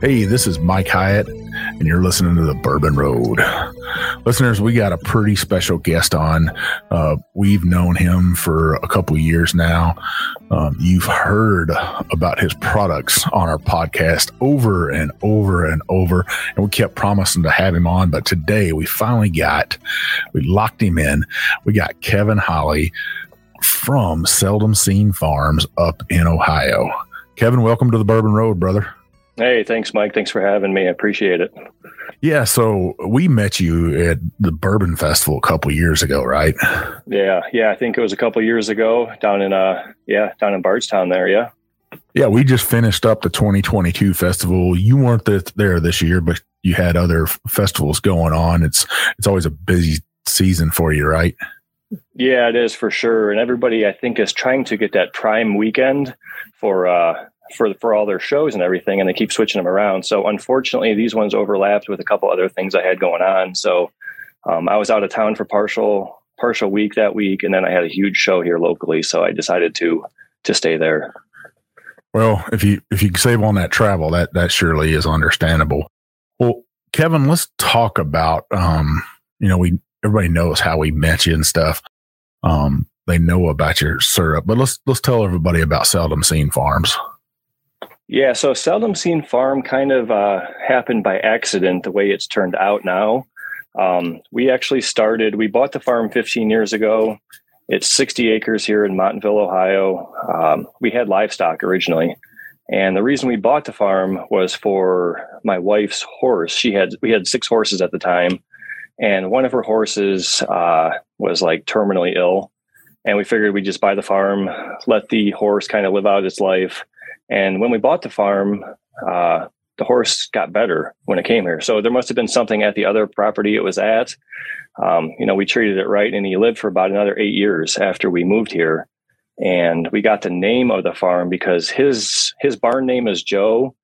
Hey, this is Mike Hyatt, and you're listening to the Bourbon Road. Listeners, we got a pretty special guest on. Uh, we've known him for a couple years now. Um, you've heard about his products on our podcast over and over and over, and we kept promising to have him on. But today we finally got, we locked him in. We got Kevin Holy from Seldom Seen Farms up in Ohio. Kevin, welcome to the Bourbon Road, brother. Hey, thanks, Mike. Thanks for having me. I appreciate it. Yeah, so we met you at the Bourbon Festival a couple years ago, right? Yeah, yeah. I think it was a couple years ago down in uh, yeah, down in Bardstown there. Yeah. Yeah, we just finished up the 2022 festival. You weren't there this year, but you had other festivals going on. It's it's always a busy season for you, right? Yeah, it is for sure. And everybody, I think, is trying to get that prime weekend for uh, for for all their shows and everything, and they keep switching them around. So unfortunately, these ones overlapped with a couple other things I had going on. So um, I was out of town for partial partial week that week, and then I had a huge show here locally. So I decided to to stay there. Well, if you if you save on that travel, that that surely is understandable. Well, Kevin, let's talk about um, you know, we everybody knows how we met you and stuff. Um, they know about your syrup, but let's let's tell everybody about Seldom Seen Farms. Yeah, so Seldom Seen Farm kind of uh, happened by accident the way it's turned out now. Um, we actually started, we bought the farm 15 years ago. It's 60 acres here in Montville, Ohio. Um, we had livestock originally. And the reason we bought the farm was for my wife's horse. She had, we had six horses at the time. And one of her horses uh, was like terminally ill. And we figured we'd just buy the farm, let the horse kind of live out its life and when we bought the farm, uh, the horse got better when it came here. So there must have been something at the other property it was at. Um, you know, we treated it right, and he lived for about another eight years after we moved here. And we got the name of the farm because his his barn name is Joe,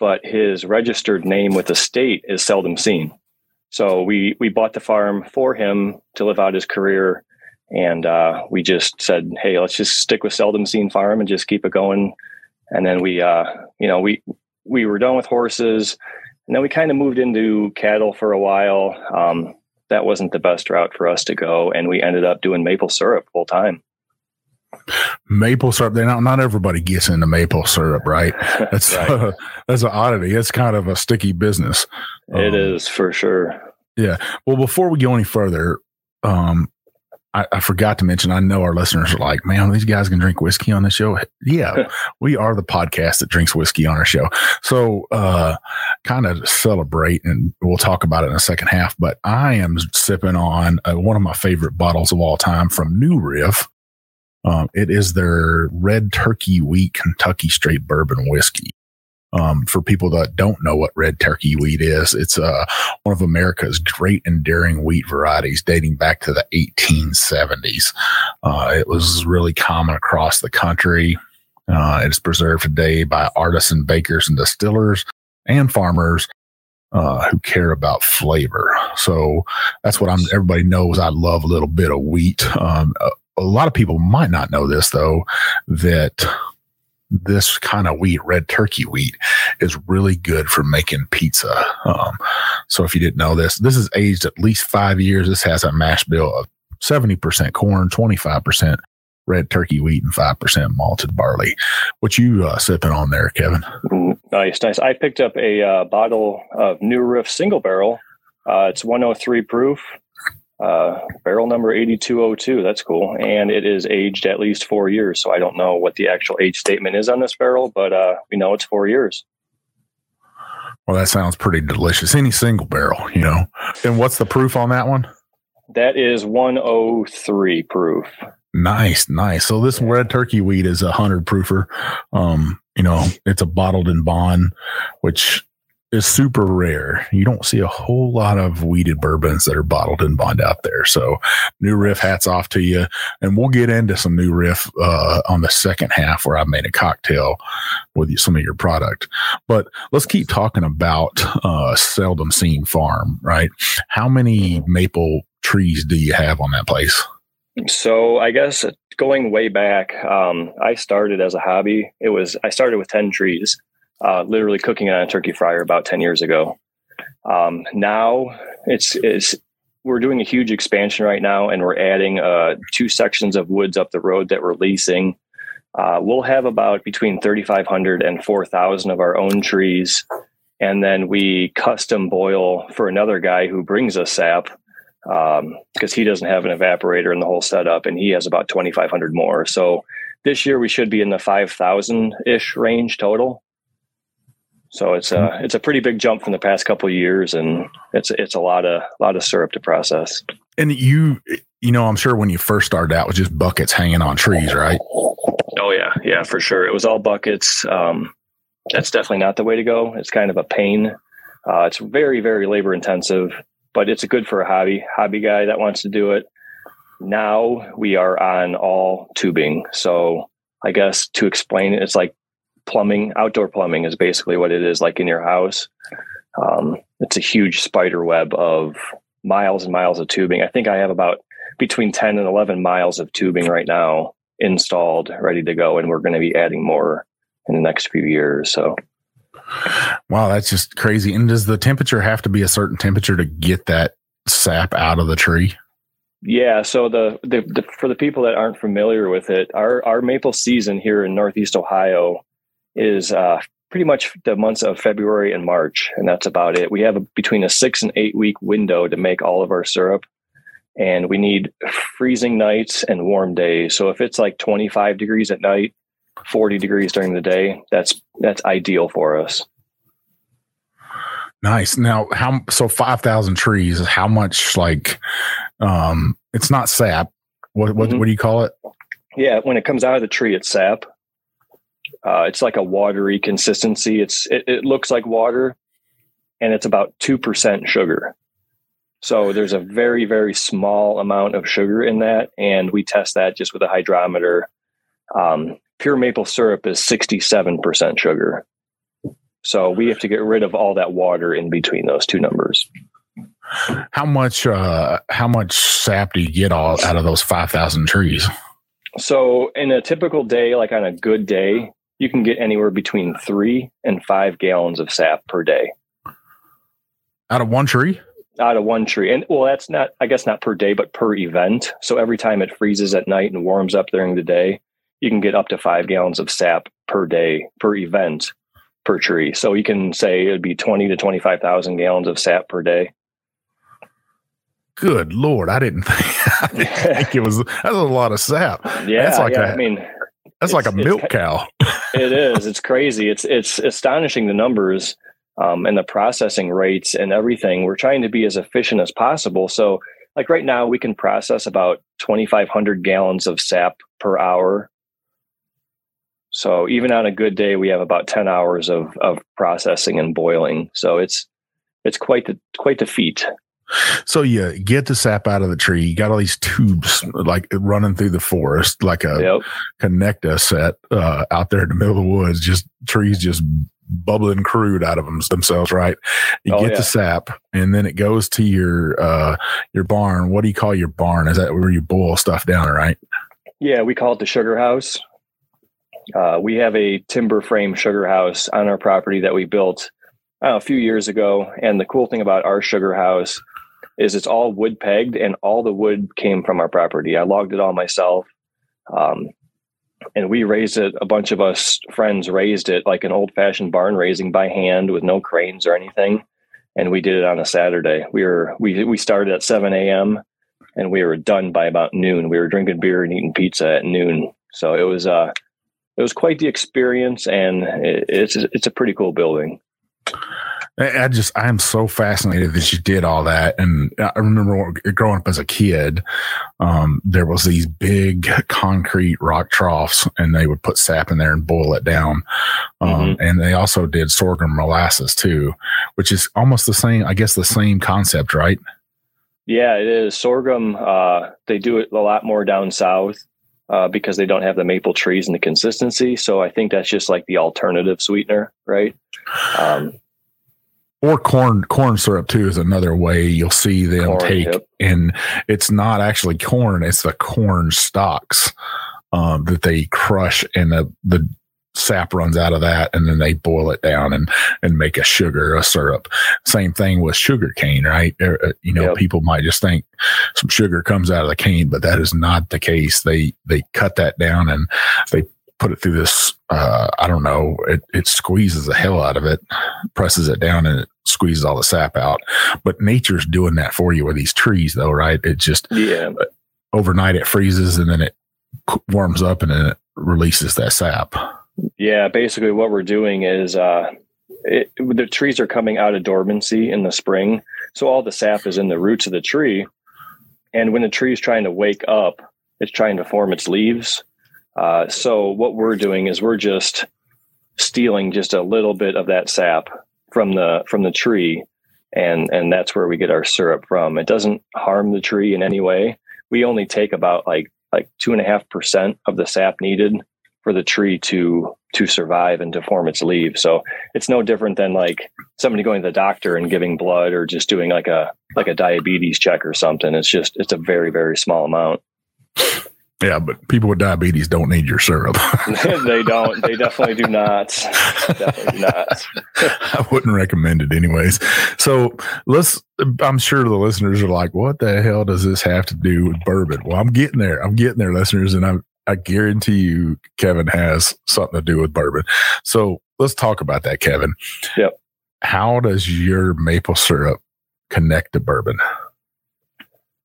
but his registered name with the state is seldom seen. So we we bought the farm for him to live out his career, and uh, we just said, hey, let's just stick with seldom seen farm and just keep it going and then we uh, you know we we were done with horses. And then we kind of moved into cattle for a while. Um, that wasn't the best route for us to go. And we ended up doing maple syrup full time. Maple syrup. They not not everybody gets into maple syrup right? That's right. Uh, that's an oddity. It's kind of a sticky business. It um, is for sure. yeah. Well before we go any further um I, I, forgot to mention, I know our listeners are like, man, these guys can drink whiskey on the show. Yeah, we are the podcast that drinks whiskey on our show. So, uh, kind of celebrate, and we'll talk about it in the second half. But I am sipping on uh, one of my favorite bottles of all time from New Riff. Um, it is their Red Turkey Wheat Kentucky Straight Bourbon Whiskey. Um, for people that don't know what red turkey wheat is, it's uh, one of America's great enduring wheat varieties dating back to the 1870s. Uh, it was really common across the country. Uh, it is preserved today by artisan bakers and distillers and farmers uh, who care about flavor. So that's what I'm. Everybody knows I love a little bit of wheat. Um, a, a lot of people might not know this though that this kind of wheat, red turkey wheat, is really good for making pizza. Um, so if you didn't know this, this is aged at least five years. This has a mash bill of 70% corn, 25% red turkey wheat and 5% malted barley. What you uh, sipping on there, Kevin? Nice, nice. I picked up a uh, bottle of New Riff single barrel. Uh, it's 103 proof, uh, barrel number 8202. That's cool. And it is aged at least four years. So I don't know what the actual age statement is on this barrel, but uh, we know it's four years. Well, that sounds pretty delicious. Any single barrel, you know. And what's the proof on that one? That is 103 proof. Nice, nice. So this red turkey wheat is a hundred proofer. Um, you know, it's a bottled in bond, which is super rare. You don't see a whole lot of wheated bourbons that are bottled in bond out there. So new riff hats off to you. And we'll get into some new riff uh, on the second half where I made a cocktail with some of your product. But let's keep talking about uh, seldom seen farm, right? How many maple trees do you have on that place? So I guess going way back, um, I started as a hobby. It was I started with ten trees, uh, literally cooking it on a turkey fryer about ten years ago. Um, now it's it's we're doing a huge expansion right now, and we're adding uh, two sections of woods up the road that we're leasing. Uh, we'll have about between 3,500 and 4,000 of our own trees. And then we custom boil for another guy who brings us sap because um, he doesn't have an evaporator in the whole setup and he has about 2500 more so this year we should be in the 5000 ish range total so it's a it's a pretty big jump from the past couple years and it's it's a lot of a lot of syrup to process. And you you know i'm sure when you first started out with just buckets hanging on trees right? Oh yeah. Yeah for sure. It was all buckets. Um, that's definitely not the way to go. It's kind of a pain. Uh, it's very very labor intensive but it's good for a hobby. Hobby guy that wants to do it. Now we are on all tubing. So I guess to explain it, it's like plumbing, outdoor plumbing is basically what it is like in your house. Um, it's a huge spider web of miles and miles of tubing. I think I have about between 10 and 11 miles of tubing right now installed, ready to go. And we're going to be adding more in the next few years. So Wow, that's just crazy. And does the temperature have to be a certain temperature to get that sap out of the tree? Yeah, so the, the, the, for the people that aren't familiar with it, our our maple season here in Northeast Ohio is uh, pretty much the months of February and March, and that's about it. We have a, between a six and eight week window to make all of our syrup, and we need freezing nights and warm days. So if it's like 25 degrees at night 40 degrees during the day, that's that's ideal for us. Nice. Now, how so 5,000 trees, how much like um it's not sap. What what mm-hmm. what do you call it? Yeah, when it comes out of the tree it's sap. Uh, it's like a watery consistency. It's it, it looks like water and it's about 2% sugar. So there's a very, very small amount of sugar in that. And we test that just with a hydrometer. Um, pure maple syrup is 67% sugar. So we have to get rid of all that water in between those two numbers. How much uh how much sap do you get all out of those 5000 trees? So in a typical day like on a good day, you can get anywhere between 3 and 5 gallons of sap per day. Out of one tree? Out of one tree. And well that's not I guess not per day but per event. So every time it freezes at night and warms up during the day, you can get up to five gallons of sap per day per event per tree. So you can say it'd be 20 to 25,000 gallons of sap per day. Good Lord. I didn't think, I didn't think it was, that's a lot of sap. Yeah. That's like yeah, a, I mean, that's like a milk cow. it is. It's crazy. It's, it's astonishing the numbers um, and the processing rates and everything. We're trying to be as efficient as possible. So like right now we can process about 2,500 gallons of sap per hour so even on a good day, we have about 10 hours of, of processing and boiling. So it's, it's quite the, quite the feat. So you get the sap out of the tree. You got all these tubes like running through the forest, like a yep. connector set uh, out there in the middle of the woods. Just trees just bubbling crude out of them themselves, right? You oh, get yeah. the sap, and then it goes to your uh, your barn. What do you call your barn? Is that where you boil stuff down, right? Yeah, we call it the sugar house. Uh, we have a timber frame sugar house on our property that we built know, a few years ago. And the cool thing about our sugar house is it's all wood pegged and all the wood came from our property. I logged it all myself. Um, and we raised it. A bunch of us friends raised it like an old fashioned barn raising by hand with no cranes or anything. And we did it on a Saturday. We were we we started at seven a.m. and we were done by about noon. We were drinking beer and eating pizza at noon. So it was uh it was quite the experience, and it, it's it's a pretty cool building. I just I am so fascinated that you did all that, and I remember growing up as a kid. Um, there was these big concrete rock troughs, and they would put sap in there and boil it down. Um, mm-hmm. And they also did sorghum molasses too, which is almost the same. I guess the same concept, right? Yeah, it is sorghum. Uh, they do it a lot more down south uh, because they don't have the maple trees and the consistency. So I think that's just like the alternative sweetener, right? Um, or corn corn syrup too is another way you'll see them corn, take yep. and it's not actually corn it's the corn stalks um, that they crush and the the sap runs out of that and then they boil it down and and make a sugar a syrup same thing with sugar cane right er, uh, you know yep. people might just think some sugar comes out of the cane but that is not the case they they cut that down and they put it through this uh, i don't know it, it squeezes the hell out of it presses it down and it squeezes all the sap out. But nature's doing that for you with these trees though right? It just yeah. uh, overnight it freezes and then it warms up and then it releases that sap. Yeah basically what we're doing is uh it, the trees are coming out of dormancy in the spring so all the sap is in the roots of the tree and when the tree is trying to wake up it's trying to form its leaves uh, so what we're doing is we're just stealing just a little bit of that sap from the from the tree, and and that's where we get our syrup from. It doesn't harm the tree in any way. We only take about like like two and a half percent of the sap needed for the tree to to survive and to form its leaves. So it's no different than like somebody going to the doctor and giving blood or just doing like a like a diabetes check or something. It's just it's a very very small amount. Yeah, but people with diabetes don't need your syrup. they don't. They definitely do not. Definitely do not. I wouldn't recommend it, anyways. So let's. I'm sure the listeners are like, "What the hell does this have to do with bourbon?" Well, I'm getting there. I'm getting there, listeners, and I I guarantee you, Kevin has something to do with bourbon. So let's talk about that, Kevin. Yep. How does your maple syrup connect to bourbon?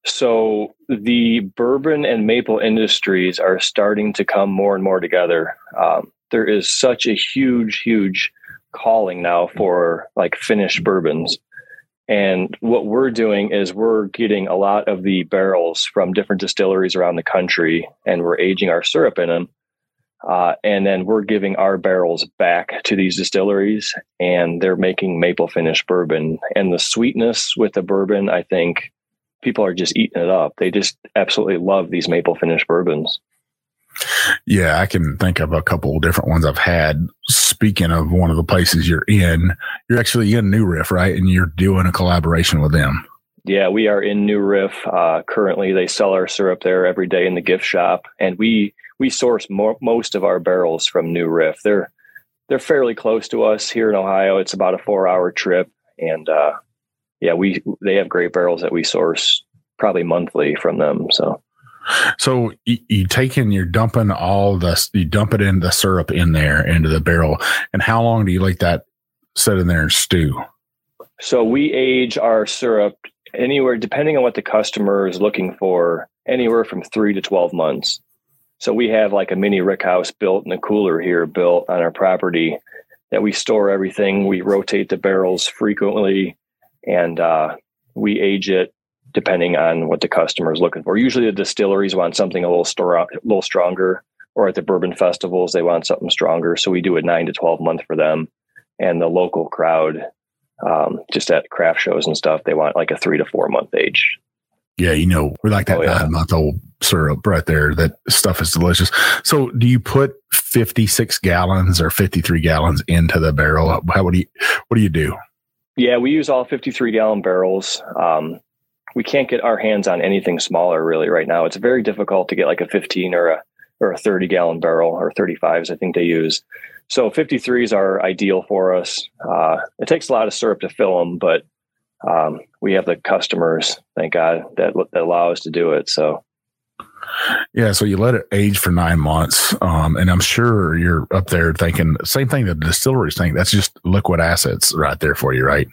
So the bourbon and maple industries are starting to come more and more together. Um, there is such a huge, huge calling now for like finished bourbons. And what we're doing is we're getting a lot of the barrels from different distilleries around the country and we're aging our syrup in them. Uh, and then we're giving our barrels back to these distilleries and they're making maple finished bourbon. And the sweetness with the bourbon, I think, people are just eating it up. They just absolutely love these maple finished bourbons. Yeah, I can think of a couple of different ones I've had. Speaking of one of the places you're in, you're actually in New Riff, right? And you're doing a collaboration with them. Yeah, we are in New Riff. Uh, currently, they sell our syrup there every day in the gift shop, and we we source more, most of our barrels from New Riff. They're they're fairly close to us here in Ohio. It's about a four hour trip, and uh, yeah, we they have great barrels that we source probably monthly from them. So, so you, you take in, you're dumping all the, you dump it in the syrup in there into the barrel, and how long do you let that sit in there and stew? So we age our syrup anywhere, depending on what the customer is looking for, anywhere from three to twelve months. So we have like a mini rick house built and a cooler here built on our property that we store everything. We rotate the barrels frequently and uh, we age it depending on what the customer is looking for. Usually, the distilleries want something a little store, a little stronger, or at the bourbon festivals they want something stronger. So we do a nine to twelve month for them, and the local crowd, um, just at craft shows and stuff, they want like a three to four month age. Yeah, you know, we like that oh, yeah. nine month old syrup right there. That stuff is delicious. So, do you put 56 gallons or 53 gallons into the barrel? How would you, what do you do? Yeah, we use all 53 gallon barrels. Um, we can't get our hands on anything smaller really right now. It's very difficult to get like a 15 or a or a 30 gallon barrel or 35s. I think they use. So 53s are ideal for us. Uh, it takes a lot of syrup to fill them, but um, we have the customers, thank God, that that allow us to do it. So Yeah, so you let it age for nine months, um, and I'm sure you're up there thinking same thing that the distilleries think. That's just liquid assets right there for you, right?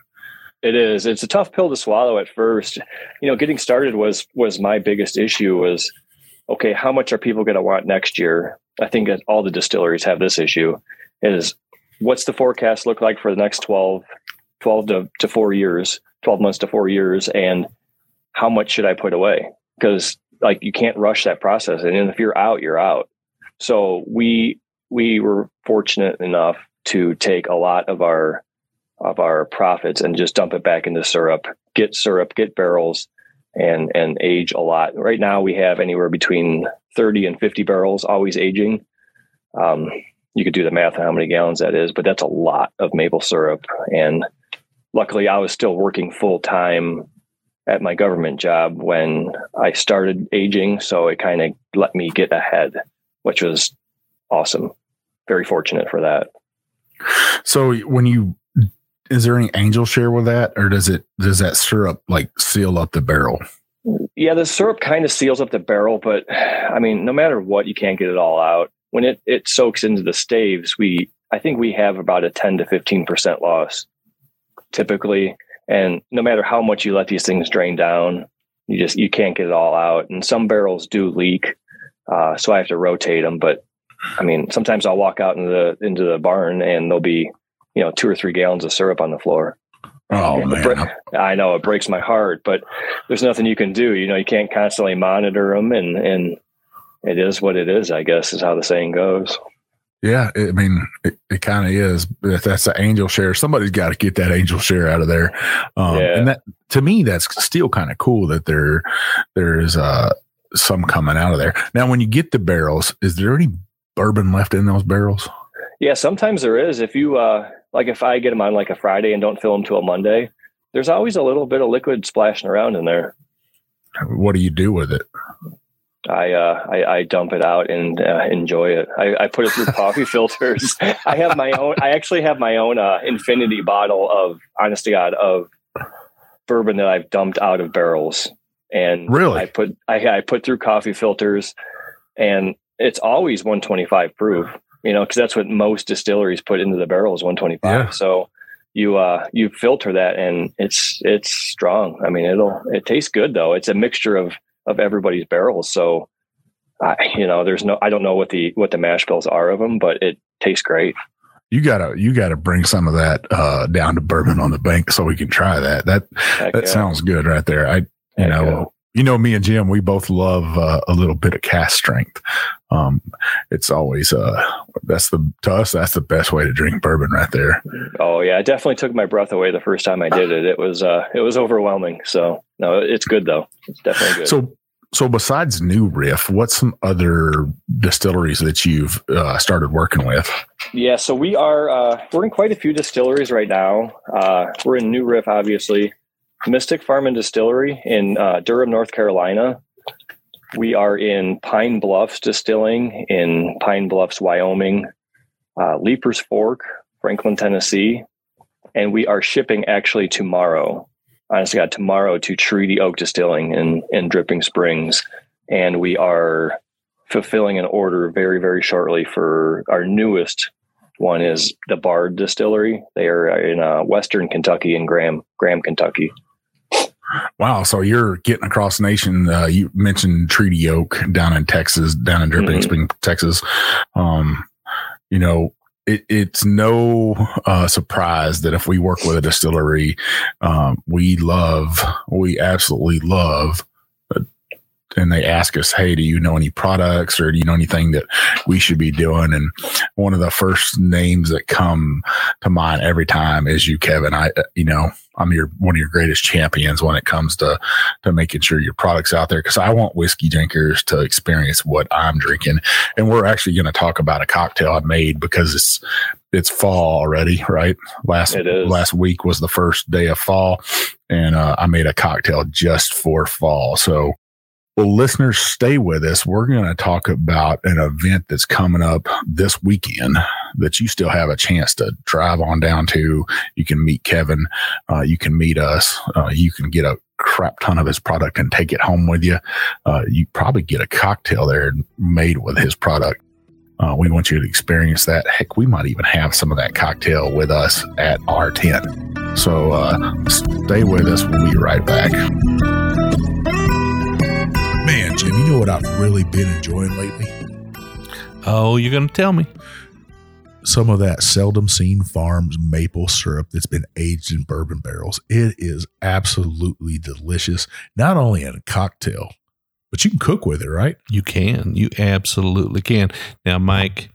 It is. It's a tough pill to swallow at first. You know, getting started was was my biggest issue. Was okay, how much are people going to want next year? I think that all the distilleries have this issue. Is what's the forecast look like for the next 12, 12 to, to four years, 12 months to four years, and how much should I put away? Because like you can't rush that process, and if you're out, you're out. So we we were fortunate enough to take a lot of our of our profits and just dump it back into syrup, get syrup, get barrels, and and age a lot. Right now we have anywhere between 30 and 50 barrels always aging. Um, you could do the math on how many gallons that is, but that's a lot of maple syrup. And luckily I was still working full time at my government job when I started aging. So it kind of let me get ahead, which was awesome. Very fortunate for that. So when you is there any angel share with that or does it does that syrup like seal up the barrel? Yeah, the syrup kind of seals up the barrel, but I mean, no matter what, you can't get it all out. When it, it soaks into the staves, we I think we have about a 10 to 15% loss typically. And no matter how much you let these things drain down, you just you can't get it all out. And some barrels do leak, uh, so I have to rotate them. But I mean, sometimes I'll walk out into the into the barn and there'll be you know two or three gallons of syrup on the floor. Oh man, I know it breaks my heart, but there's nothing you can do. You know, you can't constantly monitor them, and and it is what it is. I guess is how the saying goes. Yeah, I mean, it, it kind of is. If that's the angel share, somebody's got to get that angel share out of there. Um, yeah. And that, to me, that's still kind of cool that there there's uh, some coming out of there. Now, when you get the barrels, is there any bourbon left in those barrels? Yeah, sometimes there is. If you uh, like, if I get them on like a Friday and don't fill them till a Monday, there's always a little bit of liquid splashing around in there. What do you do with it? I, uh, I, I dump it out and uh, enjoy it. I, I, put it through coffee filters. I have my own. I actually have my own uh, infinity bottle of, honest to God, of bourbon that I've dumped out of barrels. And really, I put I, I put through coffee filters, and it's always 125 proof. You know, because that's what most distilleries put into the barrels, 125. Yeah. So you uh you filter that, and it's it's strong. I mean, it'll it tastes good though. It's a mixture of of everybody's barrels. So, I, you know, there's no, I don't know what the what the mash bills are of them, but it tastes great. You gotta you gotta bring some of that uh, down to bourbon on the bank so we can try that. That Heck that yeah. sounds good right there. I you Heck know yeah you know me and Jim, we both love uh, a little bit of cask strength. Um, it's always uh, that's the to us that's the best way to drink bourbon right there. Oh yeah, it definitely took my breath away the first time I did it. It was uh, it was overwhelming. So no, it's good though. It's definitely good. So so besides New Riff, what's some other distilleries that you've uh, started working with? Yeah, so we are uh, we're in quite a few distilleries right now. Uh, we're in New Riff, obviously. Mystic Farm and Distillery in uh, Durham, North Carolina. We are in Pine Bluffs Distilling in Pine Bluffs, Wyoming, uh, Leiper's Fork, Franklin, Tennessee, and we are shipping actually tomorrow. Honestly, got tomorrow to Treaty Oak Distilling in in Dripping Springs, and we are fulfilling an order very very shortly for our newest one is the Bard Distillery. They are in uh, Western Kentucky in Graham, Graham, Kentucky. Wow. So you're getting across the nation. Uh, you mentioned Treaty Oak down in Texas, down in Dripping mm-hmm. Springs, Texas. Um, you know, it, it's no uh, surprise that if we work with a distillery, um, we love, we absolutely love and they ask us, Hey, do you know any products or do you know anything that we should be doing? And one of the first names that come to mind every time is you, Kevin. I, you know, I'm your, one of your greatest champions when it comes to, to making sure your products out there. Cause I want whiskey drinkers to experience what I'm drinking. And we're actually going to talk about a cocktail I made because it's, it's fall already, right? Last last week was the first day of fall, and uh, I made a cocktail just for fall. So well, listeners, stay with us. We're going to talk about an event that's coming up this weekend that you still have a chance to drive on down to. You can meet Kevin. Uh, you can meet us. Uh, you can get a crap ton of his product and take it home with you, uh, you probably get a cocktail there made with his product. Uh, we want you to experience that. Heck, we might even have some of that cocktail with us at our tent. So uh, stay with us. We'll be right back. Man, Jim, you know what I've really been enjoying lately? Oh, you're going to tell me. Some of that seldom seen farms maple syrup that's been aged in bourbon barrels. It is absolutely delicious, not only in a cocktail, but you can cook with it, right? You can. You absolutely can. Now, Mike,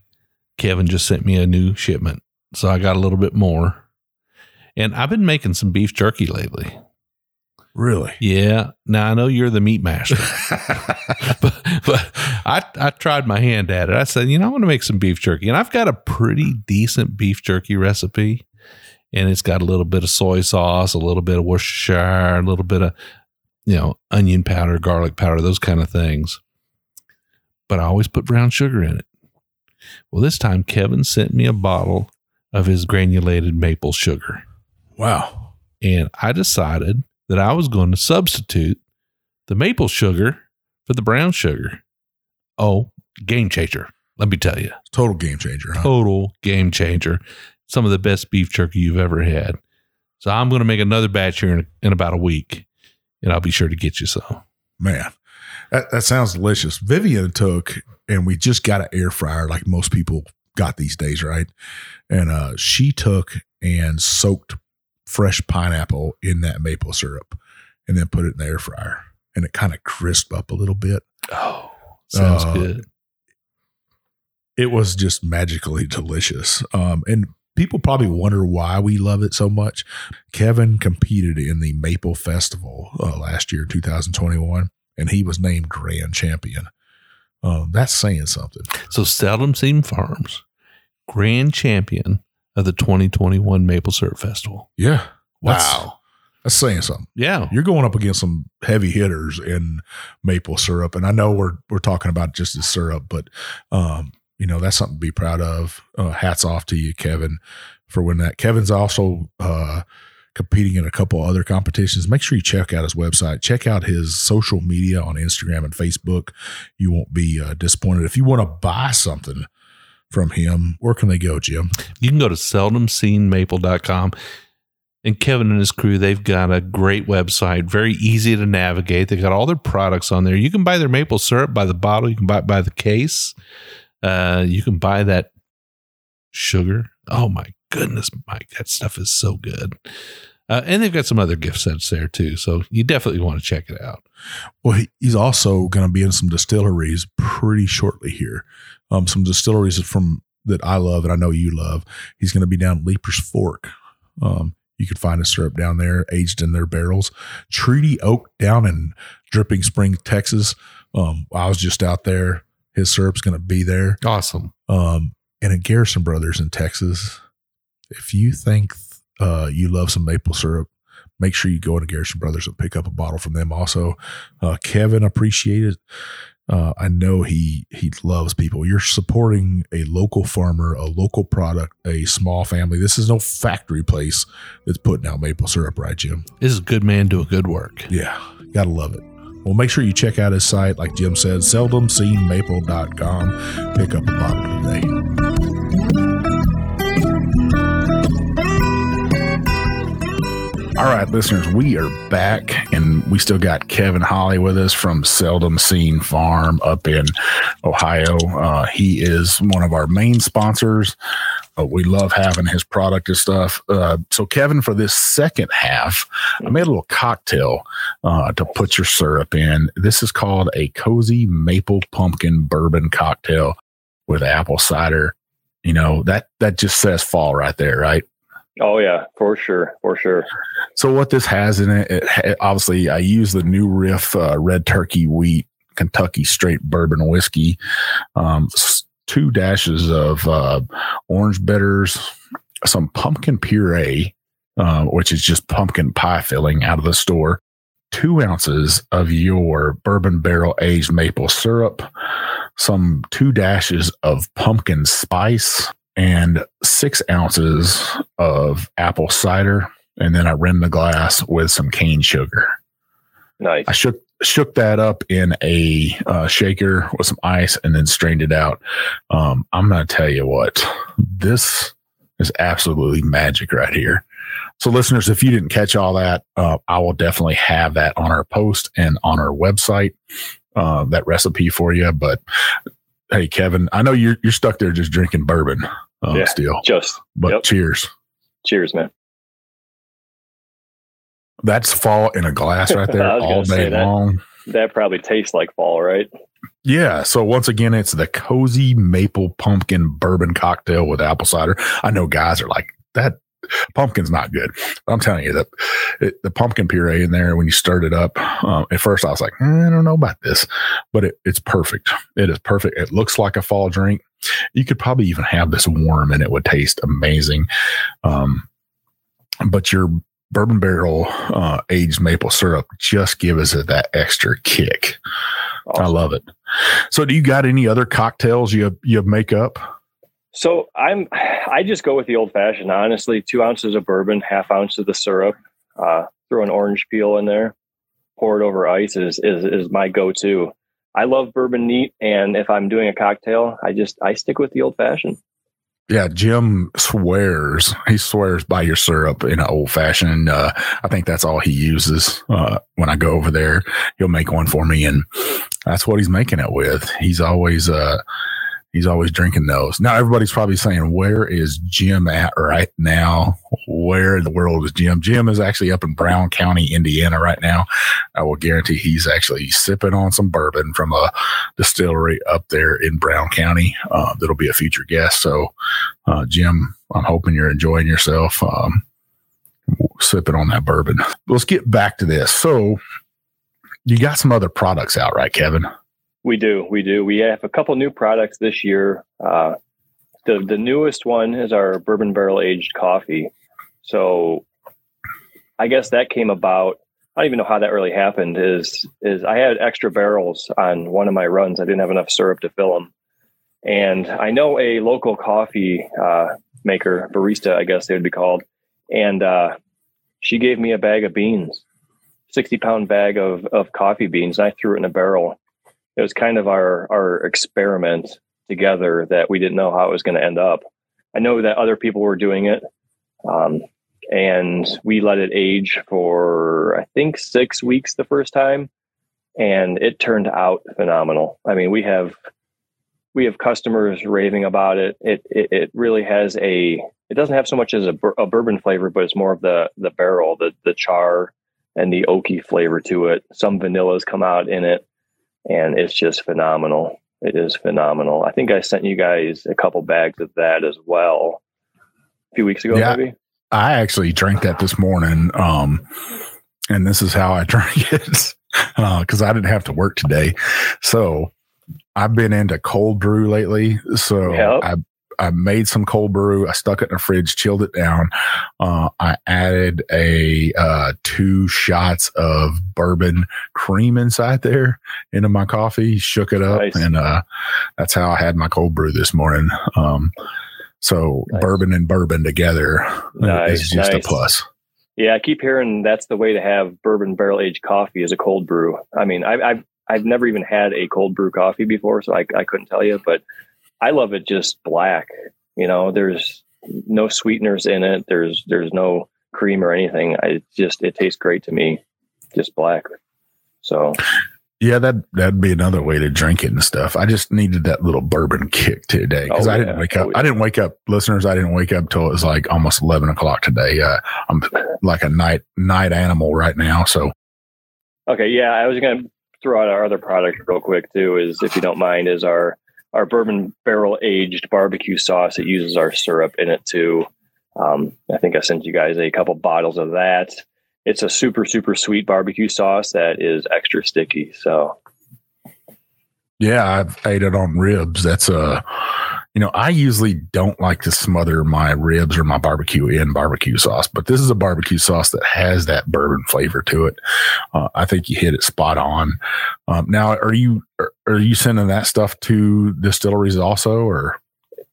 Kevin just sent me a new shipment. So I got a little bit more. And I've been making some beef jerky lately. Really? Yeah. Now I know you're the meat master, but, but I, I tried my hand at it. I said, you know, I want to make some beef jerky, and I've got a pretty decent beef jerky recipe, and it's got a little bit of soy sauce, a little bit of Worcestershire, a little bit of you know, onion powder, garlic powder, those kind of things. But I always put brown sugar in it. Well, this time Kevin sent me a bottle of his granulated maple sugar. Wow. And I decided that I was going to substitute the maple sugar for the brown sugar. Oh, game changer. Let me tell you. Total game changer. Huh? Total game changer. Some of the best beef jerky you've ever had. So I'm going to make another batch here in, in about a week and I'll be sure to get you some. Man, that, that sounds delicious. Vivian took, and we just got an air fryer like most people got these days, right? And uh, she took and soaked fresh pineapple in that maple syrup and then put it in the air fryer. And it kind of crisped up a little bit. Oh, sounds Uh, good. It was just magically delicious. Um, and people probably wonder why we love it so much. Kevin competed in the Maple Festival uh, last year, 2021, and he was named grand champion. Um, that's saying something. So, Seldom Seen Farms, grand champion of the 2021 Maple Syrup Festival. Yeah. That's, Wow. that's saying something. Yeah. You're going up against some heavy hitters in maple syrup, and I know we're we're talking about just the syrup, but um, you know that's something to be proud of. Uh, hats off to you, Kevin, for winning that. Kevin's also uh, competing in a couple other competitions. Make sure you check out his website. Check out his social media on Instagram and Facebook. You won't be uh, disappointed. If you want to buy something from him, where can they go, Jim? You can go to seldomseenmaple.com. And Kevin and his crew, they've got a great website, very easy to navigate. They've got all their products on there. You can buy their maple syrup by the bottle, you can buy it by the case. Uh, you can buy that sugar. Oh my goodness, Mike, that stuff is so good. Uh, and they've got some other gift sets there too. So you definitely want to check it out. Well, he's also going to be in some distilleries pretty shortly here. Um, some distilleries from that I love and I know you love. He's going to be down Leiper's Fork. Um, you could find a syrup down there, aged in their barrels. Treaty Oak down in Dripping Spring, Texas. Um, I was just out there. His syrup's going to be there. Awesome. Um, and at Garrison Brothers in Texas, if you think uh, you love some maple syrup, make sure you go into Garrison Brothers and pick up a bottle from them. Also, uh, Kevin appreciated. Uh, I know he he loves people. You're supporting a local farmer, a local product, a small family. This is no factory place that's putting out maple syrup, right, Jim? This is a good man doing good work. Yeah, gotta love it. Well, make sure you check out his site, like Jim said, seldomseenmaple.com. Pick up a bottle today. All right, listeners, we are back and we still got Kevin Holy with us from Seldom Seen Farm up in Ohio. Uh, he is one of our main sponsors. Uh, we love having his product and stuff. Uh, so, Kevin, for this second half, I made a little cocktail uh, to put your syrup in. This is called a cozy maple pumpkin bourbon cocktail with apple cider. You know that that just says fall right there, right? Oh yeah, for sure, for sure. So what this has in it, it ha- obviously I use the new Riff uh, Red Turkey Wheat Kentucky Straight Bourbon Whiskey, um, two dashes of uh, orange bitters, some pumpkin puree, uh, which is just pumpkin pie filling out of the store, two ounces of your bourbon barrel aged maple syrup, some two dashes of pumpkin spice, and six ounces of apple cider. And then I rim the glass with some cane sugar. Nice. I shook shook that up in a uh, shaker with some ice and then strained it out. Um, I'm to tell you what, this is absolutely magic right here. So, listeners, if you didn't catch all that, uh, I will definitely have that on our post and on our website, uh, that recipe for you. But hey, Kevin, I know you're you're stuck there just drinking bourbon uh, Yeah. still, Just but yep. cheers. cheers, man. That's fall in a glass right there all day that. long. That probably tastes like fall, right? Yeah. So once again, it's the cozy maple pumpkin bourbon cocktail with apple cider. I know guys are like that. Pumpkin's not good. I'm telling you that it, the pumpkin puree in there when you stirred it up. Um, at first, I was like, "Eh, I don't know about this, but it, it's perfect. It is perfect. It looks like a fall drink. You could probably even have this warm, and it would taste amazing. Um, but your bourbon barrel uh, aged maple syrup just gives it that extra kick. I love it. So, do you got any other cocktails you you make up? So I'm I just go with the old fashioned. Honestly, two ounces of bourbon, half ounce of the syrup, uh, throw an orange peel in there, pour it over ice is is is my go to. I love bourbon neat, and if I'm doing a cocktail, I just I stick with the old fashioned. Yeah, Jim swears he swears by your syrup in an old fashioned. Uh, I think that's all he uses uh, when I go over there. He'll make one for me, and that's what he's making it with. He's always uh, he's always drinking those. Now everybody's probably saying, "Where is Jim at right now? Where in the world is Jim?" Jim is actually up in Brown County, Indiana, right now. I will guarantee he's actually sipping on some bourbon from a distillery up there in Brown County. Uh, that'll be a future guest. So, uh, Jim, I'm hoping you're enjoying yourself um, sipping on that bourbon. Let's get back to this. So, you got some other products out, right, Kevin? We do, we do. We have a couple new products this year. Uh, the the newest one is our bourbon barrel aged coffee. So, I guess that came about. I don't even know how that really happened. Is is I had extra barrels on one of my runs. I didn't have enough syrup to fill them, and I know a local coffee uh, maker, barista, I guess they would be called, and uh, she gave me a bag of beans, sixty pound bag of of coffee beans. And I threw it in a barrel it was kind of our our experiment together that we didn't know how it was going to end up. I know that other people were doing it, um, and we let it age for I think six weeks the first time, and it turned out phenomenal. I mean, we have we have customers raving about it. It it, it really has a it doesn't have so much as a, a bourbon flavor, but it's more of the the barrel, the the char, and the oaky flavor to it. Some vanillas come out in it and it's just phenomenal. It is phenomenal. I think I sent you guys a couple bags of that as well a few weeks ago, Yeah. maybe. I actually drank that this morning. Um, and this is how I drank it because I didn't have to work today. So I've been into cold brew lately. So Yep. I I made some cold brew. I stuck it in the fridge, chilled it down. Uh, I added a uh, two shots of bourbon cream inside there into my coffee, shook it up, Nice. and uh, that's how I had my cold brew this morning. Um, so Nice. bourbon and bourbon together Nice, is just a plus. Yeah, I keep hearing that's the way to have bourbon barrel aged coffee is a cold brew. I mean, I, I've I've never even had a cold brew coffee before, so I, I couldn't tell you, but I love it just black. You know, there's no sweeteners in it. There's there's no cream or anything. I just it tastes great to me, just black. So Yeah, that that'd be another way to drink it and stuff. I just needed that little bourbon kick today because Oh, I didn't yeah. wake up. Oh, yeah. I didn't wake up, listeners. I didn't wake up till it was like almost eleven o'clock today. Uh, I'm like a night night animal right now. So Okay, yeah, I was going to throw out our other product real quick too. Is if you don't mind, is our our bourbon barrel aged barbecue sauce. It uses our syrup in it too. Um, I think I sent you guys a couple bottles of that. It's a super super sweet barbecue sauce that is extra sticky. So yeah, I've ate it on ribs. That's uh you know, I usually don't like to smother my ribs or my barbecue in barbecue sauce, but this is a barbecue sauce that has that bourbon flavor to it. Uh, I think you hit it spot on. Um, now, are you are, you sending that stuff to distilleries also, or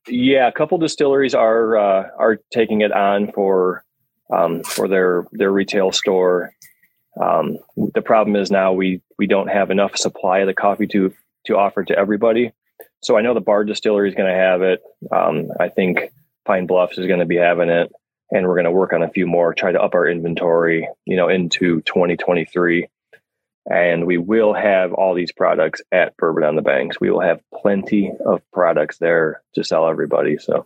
yeah, a couple distilleries are uh, are taking it on for um, for their their retail store. Um, the problem is now we we don't have enough supply of the coffee to to offer to everybody. So I know the Bard Distillery is going to have it. Um, I think Pine Bluffs is going to be having it, and we're going to work on a few more, try to up our inventory, you know, into 2023. And we will have all these products at Bourbon on the Banks. We will have plenty of products there to sell everybody. So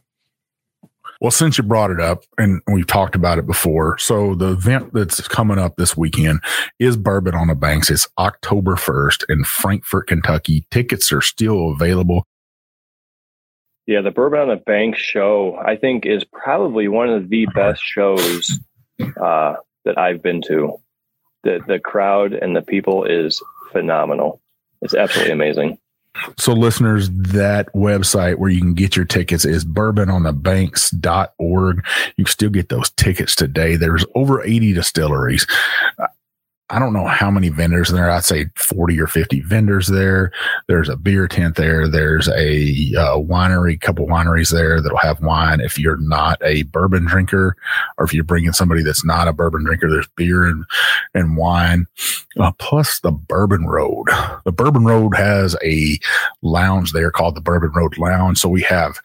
well, since you brought it up and we've talked about it before, so the event that's coming up this weekend is Bourbon on the Banks. It's October 1st in Frankfort, Kentucky. Tickets are still available. Yeah, the Bourbon on the Banks show, I think, is probably one of the best shows uh, that I've been to. The the crowd and the people is phenomenal. It's absolutely amazing. So, listeners, that website where you can get your tickets is bourbononthebanks.org. You can still get those tickets today. There's over 80 distilleries. I don't know how many vendors there. I'd say 40 or 50 vendors there. There's a beer tent there. There's a uh, winery, couple wineries there that'll have wine. If you're not a bourbon drinker or if you're bringing somebody that's not a bourbon drinker, there's beer and, and wine. Uh, plus the Bourbon Road. The Bourbon Road has a lounge there called the Bourbon Road Lounge. So we have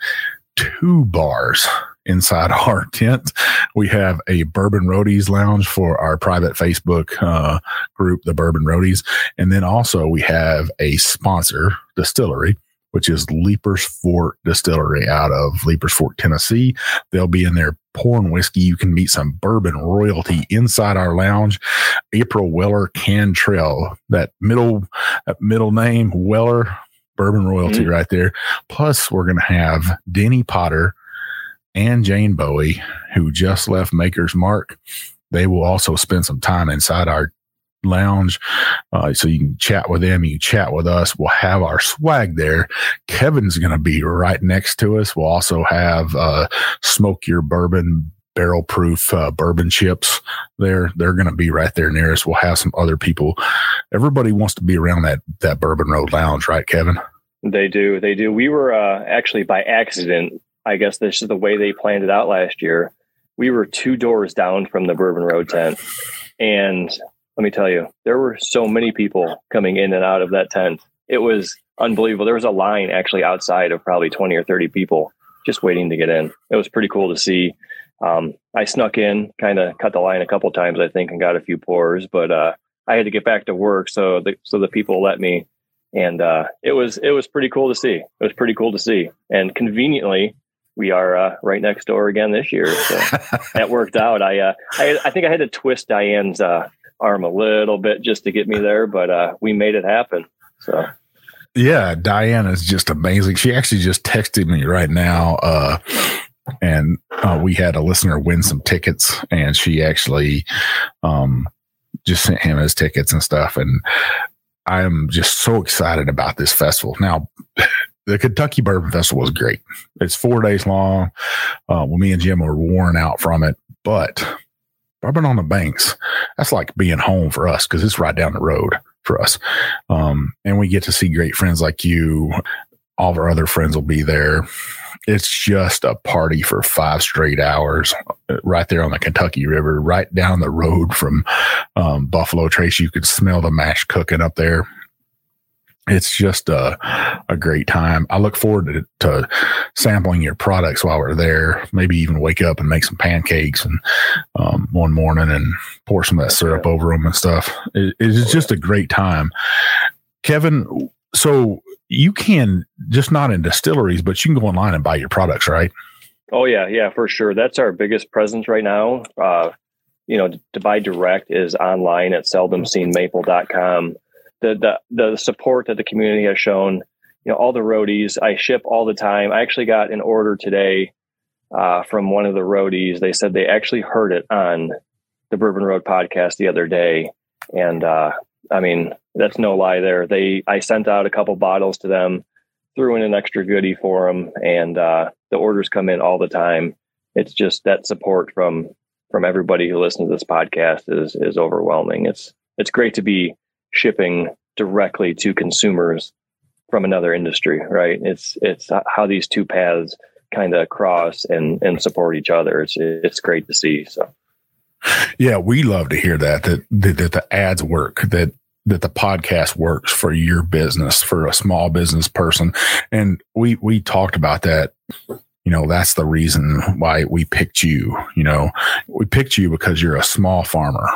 two bars inside our tent. We have a Bourbon Roadies lounge for our private Facebook uh, group, the Bourbon Roadies. And then also we have a sponsor distillery, which is Leiper's Fork Distillery out of Leiper's Fork, Tennessee. They'll be in there pouring whiskey. You can meet some bourbon royalty inside our lounge. April Weller Cantrell, that middle, that middle name, Weller, bourbon royalty mm-hmm. right there. Plus, we're going to have Denny Potter and Jane Bowie, who just left Maker's Mark. They will also spend some time inside our lounge. Uh, so you can chat with them. You chat with us. We'll have our swag there. Kevin's going to be right next to us. We'll also have uh, Smoke Your Bourbon barrel proof uh, bourbon chips there. They're going to be right there near us. We'll have some other people. Everybody wants to be around that, that Bourbon Road Lounge, right, Kevin? They do. They do. We were uh, actually by accident I guess this is the way they planned it out last year. We were two doors down from the Bourbon Road tent. And let me tell you, there were so many people coming in and out of that tent. It was unbelievable. There was a line actually outside of probably 20 or 30 people just waiting to get in. It was pretty cool to see. Um, I snuck in, kind of cut the line a couple times, I think, and got a few pours, but uh, I had to get back to work, so the so the people let me, and uh, it was it was pretty cool to see. It was pretty cool to see, and conveniently, we are uh, right next door again this year. So that worked out. I, uh, I, I think I had to twist Diane's uh, arm a little bit just to get me there, but uh, we made it happen. So. Yeah, Diane is just amazing. She actually just texted me right now, uh, and uh, we had a listener win some tickets, and she actually um, just sent him his tickets and stuff. And I am just so excited about this festival. Now, the Kentucky Bourbon Festival was great. It's four days long. Uh, well, me and Jim were worn out from it, but Bourbon on the Banks, that's like being home for us because it's right down the road for us. Um, and we get to see great friends like you. All of our other friends will be there. It's just a party for five straight hours uh, right there on the Kentucky River, right down the road from um, Buffalo Trace. You could smell the mash cooking up there it's just a, a great time. I look forward to, to, sampling your products while we're there. Maybe even wake up and make some pancakes and um, one morning and pour some of that syrup over them and stuff. It, it's just a great time. Kevin, so you can just not in distilleries, but you can go online and buy your products, right? Oh yeah, yeah, for sure. That's our biggest presence right now. Uh, you know, to buy direct is online at seldomseenmaple.com the the the support that the community has shown. You know, all the roadies I ship all the time. I actually got an order today uh, from one of the roadies. They said they actually heard it on the Bourbon Road podcast the other day, and uh, I mean that's no lie. There, they I sent out a couple bottles to them, threw in an extra goodie for them, and uh, the orders come in all the time. It's just that support from from everybody who listens to this podcast is is overwhelming. It's it's great to be shipping directly to consumers from another industry, right? It's it's how these two paths kind of cross and and support each other. It's it's great to see. So. Yeah, we love to hear that that that, the ads work that that the podcast works for your business for a small business person and we we talked about that you know that's the reason why we picked you you know we picked you because you're a small farmer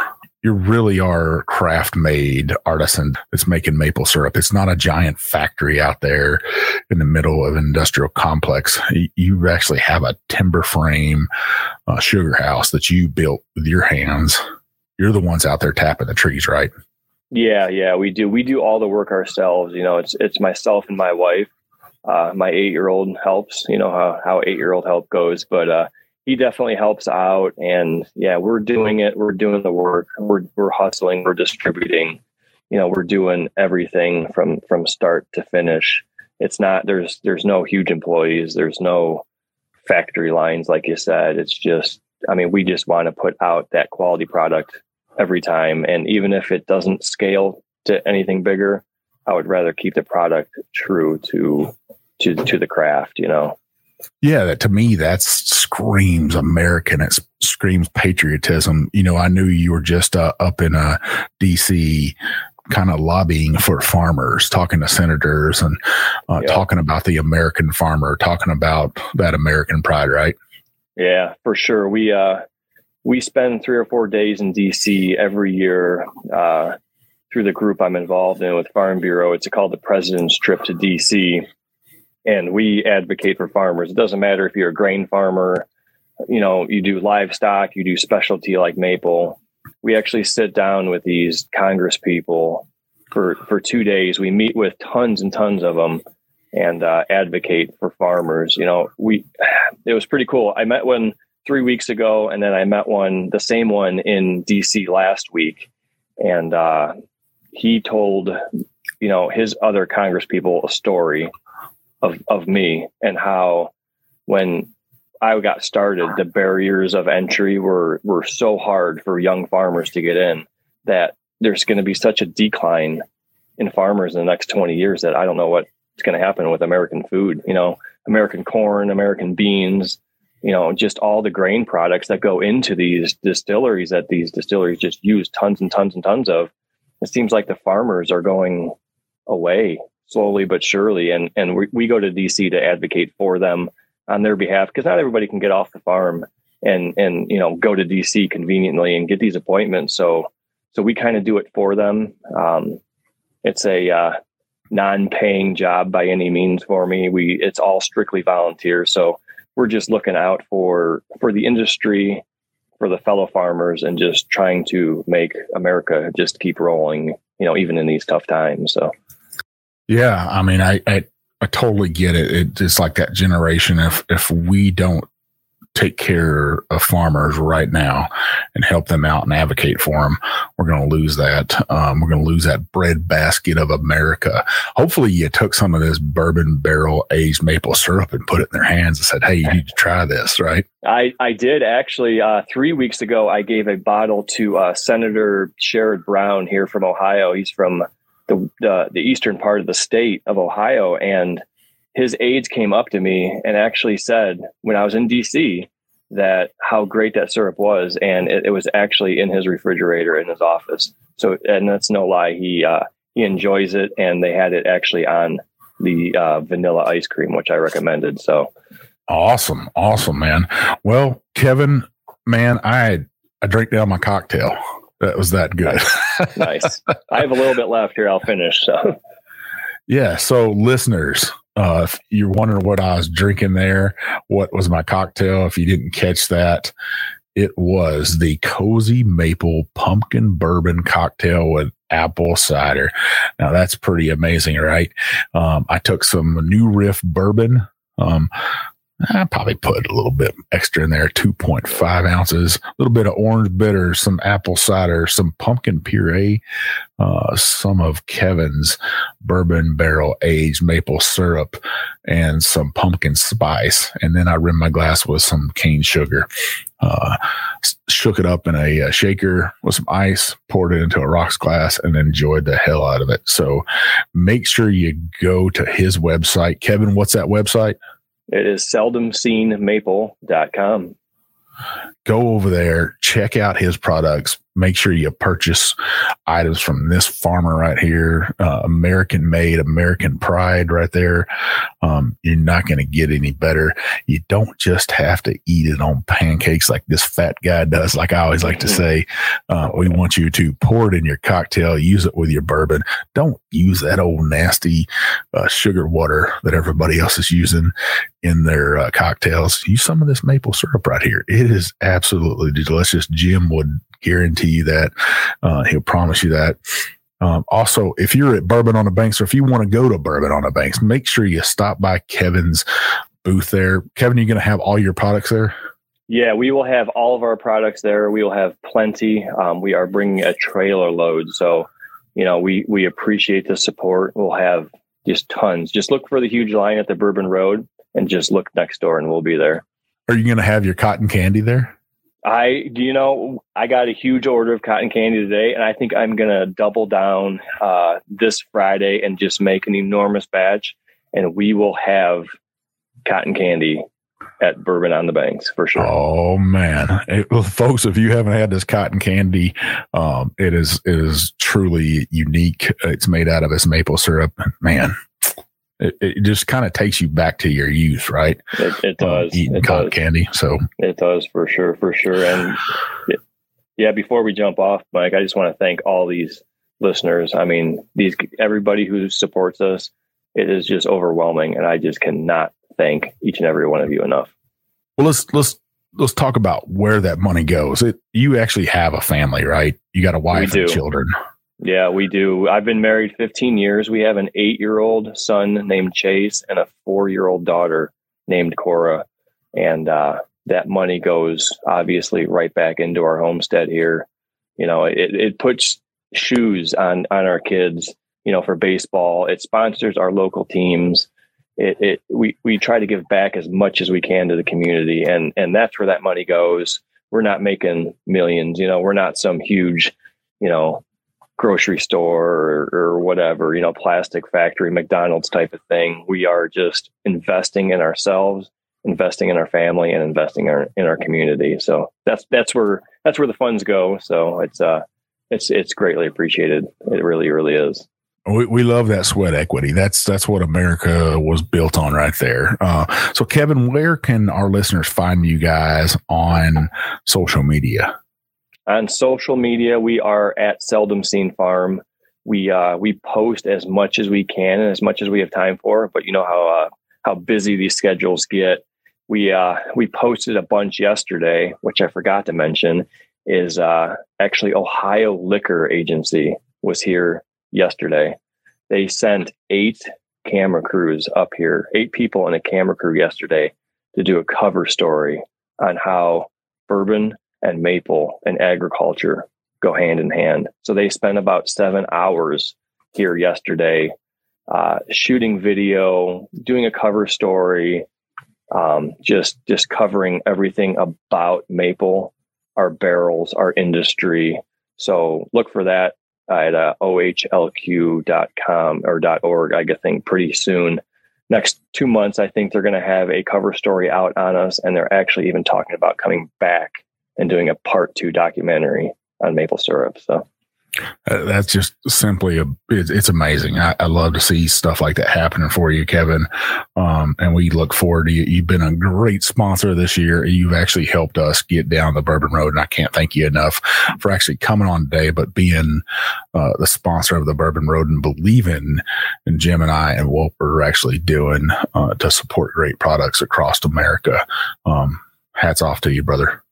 you really are craft made artisan that's making maple syrup. It's not a giant factory out there in the middle of an industrial complex. You actually have a timber frame uh, sugar house that you built with your hands. You're the ones out there tapping the trees, right? Yeah, yeah, we do. We do all the work ourselves. You know, it's it's myself and my wife. Uh, my eight year old helps. You know how how eight year old help goes, but uh, he definitely helps out. And yeah we're doing it. We're doing the work. We're we're hustling. We're distributing. You know we're doing everything from from start to finish. It's not there's there's no huge employees. There's no factory lines like you said. It's just i mean we just want to put out that quality product every time. And even if it doesn't scale to anything bigger i would rather keep the product true to to to the craft you know yeah, that, to me, that screams American. It screams patriotism. You know, I knew you were just uh, up in uh, D.C. kind of lobbying for farmers, talking to senators and uh, yeah. talking about the American farmer, talking about that American pride, right? Yeah, for sure. We uh, we spend three or four days in D.C. every year uh, through the group I'm involved in with Farm Bureau. It's called the President's Trip to D.C and we advocate for farmers. It doesn't matter if you're a grain farmer, you know, you do livestock, you do specialty like maple. We actually sit down with these Congress people for for two days. We meet with tons and tons of them and uh, advocate for farmers. You know, we it was pretty cool. I met one three weeks ago, and then I met one the same one in D.C. last week, and uh, he told you know his other Congress people a story of of me and how when I got started, the barriers of entry were were so hard for young farmers to get in that there's going to be such a decline in farmers in the next 20 years that I don't know what's going to happen with American food, you know, American corn, American beans, you know, just all the grain products that go into these distilleries that these distilleries just use tons and tons and tons of. It seems like the farmers are going away slowly but surely. And and we, we go to DC to advocate for them on their behalf because not everybody can get off the farm and and you know go to DC conveniently and get these appointments. So so we kind of do it for them. Um, it's a uh, non-paying job by any means for me. We it's all strictly volunteer. So we're just looking out for for the industry, for the fellow farmers, and just trying to make America just keep rolling. You know, even in these tough times. So. Yeah, I mean, I, I I totally get it. It's like that generation. If if we don't take care of farmers right now and help them out and advocate for them, we're going to lose that. Um, we're going to lose that bread basket of America. Hopefully, you took some of this bourbon barrel aged maple syrup and put it in their hands and said, "Hey, you need to try this." Right? I I did actually. Uh, three weeks ago, I gave a bottle to uh, Senator Sherrod Brown here from Ohio. He's from the, the, the eastern part of the state of Ohio, and his aides came up to me and actually said when I was in DC that how great that syrup was, and it, it was actually in his refrigerator in his office. So, and that's no lie. He uh, he enjoys it, and they had it actually on the uh, vanilla ice cream, which I recommended. So, awesome, awesome, man. Well, Kevin, man, I I drank down my cocktail. That was that good. nice. I have a little bit left here. I'll finish. So, yeah. So, listeners, uh, if you're wondering what I was drinking there, what was my cocktail? If you didn't catch that, it was the cozy maple pumpkin bourbon cocktail with apple cider. Now that's pretty amazing, right? Um, I took some new riff bourbon. Um, I probably put a little bit extra in there, 2.5 ounces, a little bit of orange bitter, some apple cider, some pumpkin puree, uh, some of Kevin's bourbon barrel aged maple syrup, and some pumpkin spice. And then I rimmed my glass with some cane sugar. Uh, shook it up in a, a, shaker with some ice, poured it into a rocks glass, and enjoyed the hell out of it. So make sure you go to his website. Kevin, what's that website? It is seldomseenmaple.com. go over there, check out his products. Make sure you purchase items from this farmer right here, uh, American made, American pride right there. Um, you're not going to get any better. You don't just have to eat it on pancakes like this fat guy does. Like I always like to say, uh, we want you to pour it in your cocktail, use it with your bourbon. Don't use that old nasty uh, sugar water that everybody else is using in their uh, cocktails. Use some of this maple syrup right here. It is absolutely delicious. Jim would guarantee you that. Uh, he'll promise you that. Um, also, if you're at Bourbon on the Banks or if you want to go to Bourbon on the Banks, make sure you stop by Kevin's booth there. Kevin, you're going to have all your products there? Yeah, we will have all of our products there. We will have plenty. Um, we are bringing a trailer load. So, you know, we, we appreciate the support. We'll have just tons. Just look for the huge line at the Bourbon Road and just look next door and we'll be there. Are you going to have your cotton candy there? I, do you know, I got a huge order of cotton candy today, and I think I'm to double down uh, this Friday and just make an enormous batch, and we will have cotton candy at Bourbon on the Banks for sure. Oh man, it, well, folks, if you haven't had this cotton candy, um, it is it is truly unique. It's made out of this maple syrup. Man, it, it just kind of takes you back to your youth, right? It, it does. Um, eating it cotton does. candy. So It does for sure, for sure. And yeah, before we jump off, Mike, I just want to thank all these listeners. I mean, these everybody who supports us. It is just overwhelming, and I just cannot thank each and every one of you enough. well, let's let's let's talk about where that money goes. It you actually have a family, right? You got a wife and children. Yeah, we do. I've been married 15 years. We have an eight year old son named Chase and a four year old daughter named Cora. And uh, that money goes obviously right back into our homestead here. You know, it, it puts shoes on, on our kids, you know, for baseball. It sponsors our local teams. It, it we, we try to give back as much as we can to the community and, and that's where that money goes. We're not making millions, you know, we're not some huge, you know, grocery store or, or whatever, you know, plastic factory, McDonald's type of thing. We are just investing in ourselves, investing in our family, and investing in our, in our community. So that's that's where that's where the funds go. So it's uh it's it's greatly appreciated. It really really is. We, we love that sweat equity. That's that's what America was built on right there. Uh, so, Kevin, where can our listeners find you guys on social media? On social media we are at seldom seen farm. We uh we post as much as we can and as much as we have time for but you know how uh how busy these schedules get. We uh we posted a bunch yesterday which i forgot to mention is uh actually ohio liquor agency was here yesterday. They sent eight camera crews up here eight people in a camera crew yesterday to do a cover story on how bourbon and maple and agriculture go hand in hand. So they spent about seven hours here yesterday uh, shooting video, doing a cover story, um, just just covering everything about maple, our barrels, our industry. So look for that at uh, ohlq.com or .org. I think pretty soon. Next two months, I think they're going to have a cover story out on us, and they're actually even talking about coming back and doing a part two documentary on maple syrup. So Uh, that's just simply a it's, it's amazing. I, I love to see stuff like that happening for you, Kevin. Um, and we look forward to you. You've been a great sponsor this year. You've actually helped us get down the Bourbon Road, and I can't thank you enough for actually coming on today, but being uh, the sponsor of the Bourbon Road and believing in Jim and I and what we're actually doing uh, to support great products across America. Um, hats off to you, brother.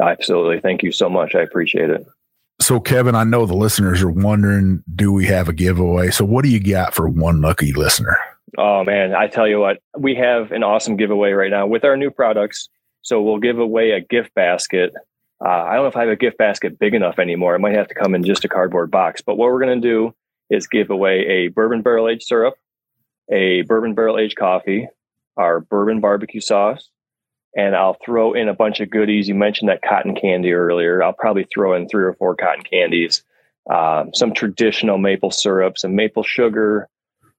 Absolutely, thank you so much. I appreciate it. So, Kevin, I know the listeners are wondering, do we have a giveaway? So, what do you got for one lucky listener? Oh man, I tell you what, we have an awesome giveaway right now with our new products. So we'll give away a gift basket. Uh, I don't know if I have a gift basket big enough anymore. It might have to come in just a cardboard box. But what we're going to do is give away a bourbon barrel aged syrup, a bourbon barrel aged coffee, our bourbon barbecue sauce, and I'll throw in a bunch of goodies. You mentioned that cotton candy earlier. I'll probably throw in three or four cotton candies, um, some traditional maple syrup, some maple sugar,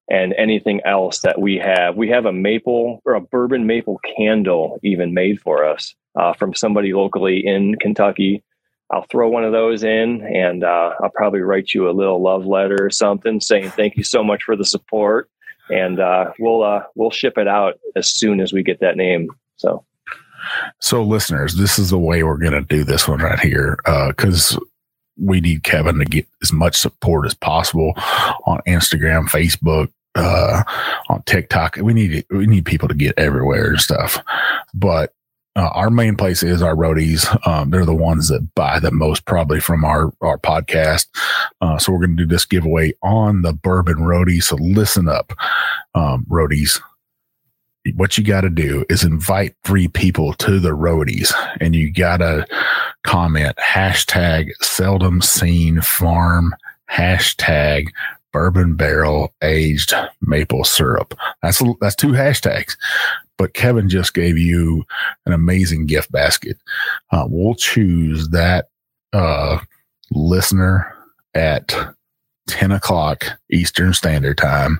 and anything else that we have. We have a maple or a bourbon maple candle even made for us uh, from somebody locally in Kentucky, I'll throw one of those in and uh, I'll probably write you a little love letter or something saying thank you so much for the support. And uh, we'll uh, we'll ship it out as soon as we get that name. So, so listeners, this is the way we're going to do this one right here because we need Kevin to get as much support as possible on Instagram, Facebook, uh, on TikTok. We need we need people to get everywhere and stuff. But uh, our main place is our roadies. Um, they're the ones that buy the most probably from our, our podcast. Uh, so we're going to do this giveaway on the bourbon roadie. So listen up, um, roadies. What you got to do is invite three people to the roadies and you got to comment hashtag seldom seen farm hashtag bourbon barrel aged maple syrup. That's, that's two hashtags but Kevin just gave you an amazing gift basket. Uh, we'll choose that uh, listener at 10 o'clock Eastern Standard Time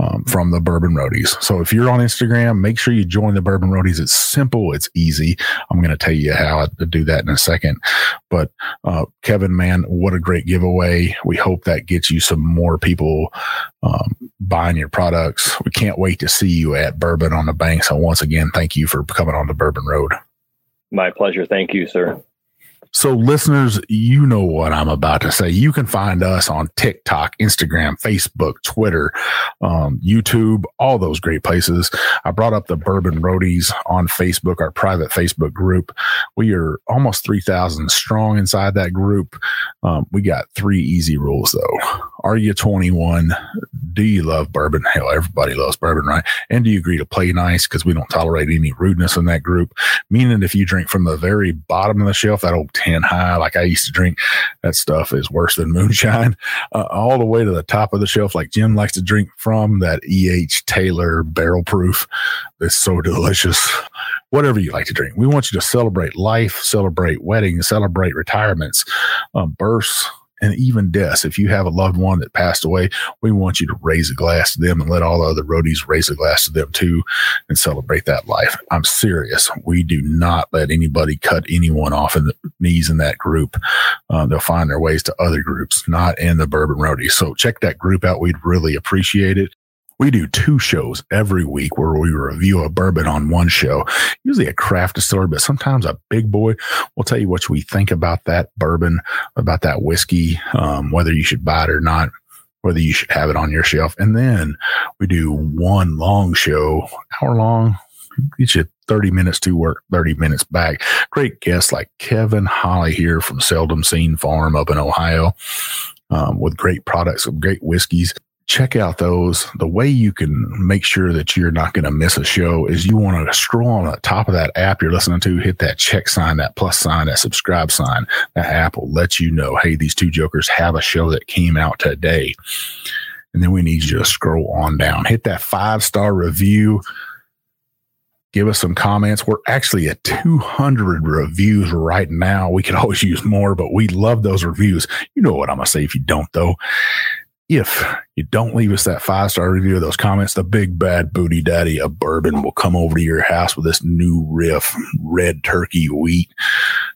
um, from the Bourbon Roadies. So if you're on Instagram, make sure you join the Bourbon Roadies. It's simple, it's easy. I'm going to tell you how to do that in a second. But uh, Kevin, man, what a great giveaway. We hope that gets you some more people um, buying your products. We can't wait to see you at Bourbon on the Bank. So once again, thank you for coming on the Bourbon Road. My pleasure. Thank you, sir. So, listeners, you know what I'm about to say. You can find us on TikTok, Instagram, Facebook, Twitter, um, YouTube, all those great places. I brought up the Bourbon Roadies on Facebook, our private Facebook group. We are almost 3,000 strong inside that group. Um, we got three easy rules, though. Are you 21? Do you love bourbon? Hell, everybody loves bourbon, right? And do you agree to play nice? Because we don't tolerate any rudeness in that group. Meaning, if you drink from the very bottom of the shelf, that old 10 high, like I used to drink, that stuff is worse than moonshine. Uh, all the way to the top of the shelf, like Jim likes to drink from that E.H. Taylor barrel proof. It's so delicious. Whatever you like to drink. We want you to celebrate life, celebrate weddings, celebrate retirements, um, births, and even deaths. If you have a loved one that passed away, we want you to raise a glass to them and let all the other roadies raise a glass to them too and celebrate that life. I'm serious. We do not let anybody cut anyone off in the knees in that group. Uh, they'll find their ways to other groups, not in the Bourbon Roadie. So check that group out. We'd really appreciate it. We do two shows every week where we review a bourbon on one show, usually a craft distiller, but sometimes a big boy. We'll tell you what we think about that bourbon, about that whiskey, um, whether you should buy it or not whether you should have it on your shelf. And then we do one long show, hour long, get you 30 minutes to work, 30 minutes back. Great guests like Kevin Holy here from Seldom Seen Farm up in Ohio um, with great products, great whiskeys check out those. The way you can make sure that you're not going to miss a show is you want to scroll on the top of that app you're listening to, hit that check sign, that plus sign, that subscribe sign. That app will let you know, hey, these two jokers have a show that came out today. And then we need you to scroll on down, hit that five star review. Give us some comments. We're actually at 200 reviews right now. We could always use more, but we love those reviews. You know what I'm going to say if you don't, though if you don't leave us that five star review of those comments, the big bad booty daddy of bourbon will come over to your house with this new riff, red turkey wheat.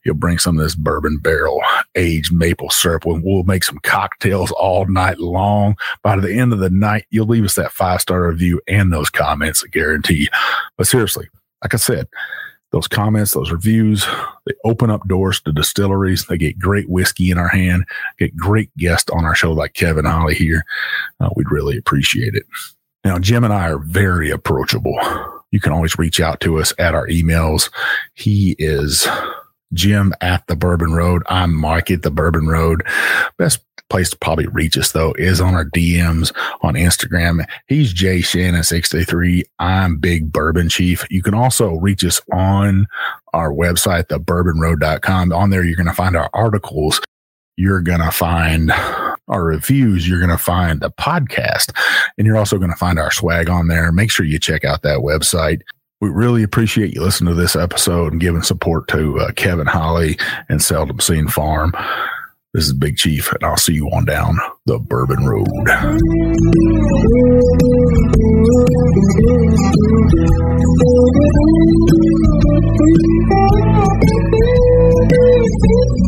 He'll bring some of this bourbon barrel aged maple syrup. and we'll make some cocktails all night long. By the end of the night, you'll leave us that five star review and those comments, I guarantee. But seriously, like I said, those comments, those reviews, they open up doors to distilleries. They get great whiskey in our hand, get great guests on our show like Kevin Holy here. Uh, we'd really appreciate it. Now, Jim and I are very approachable. You can always reach out to us at our emails. He is Jim at the Bourbon Road. I'm Mike at the Bourbon Road. Best place to probably reach us though is on our DMs on Instagram. He's Jay Shannon 63. I'm Big Bourbon Chief. You can also reach us on our website, thebourbonroad.com. On there, you're going to find our articles. You're going to find our reviews. You're going to find the podcast and you're also going to find our swag on there. Make sure you check out that website. We really appreciate you listening to this episode and giving support to uh, Kevin Holy and Seldom Seen Farm. This is Big Chief, and I'll see you on down the Bourbon Road.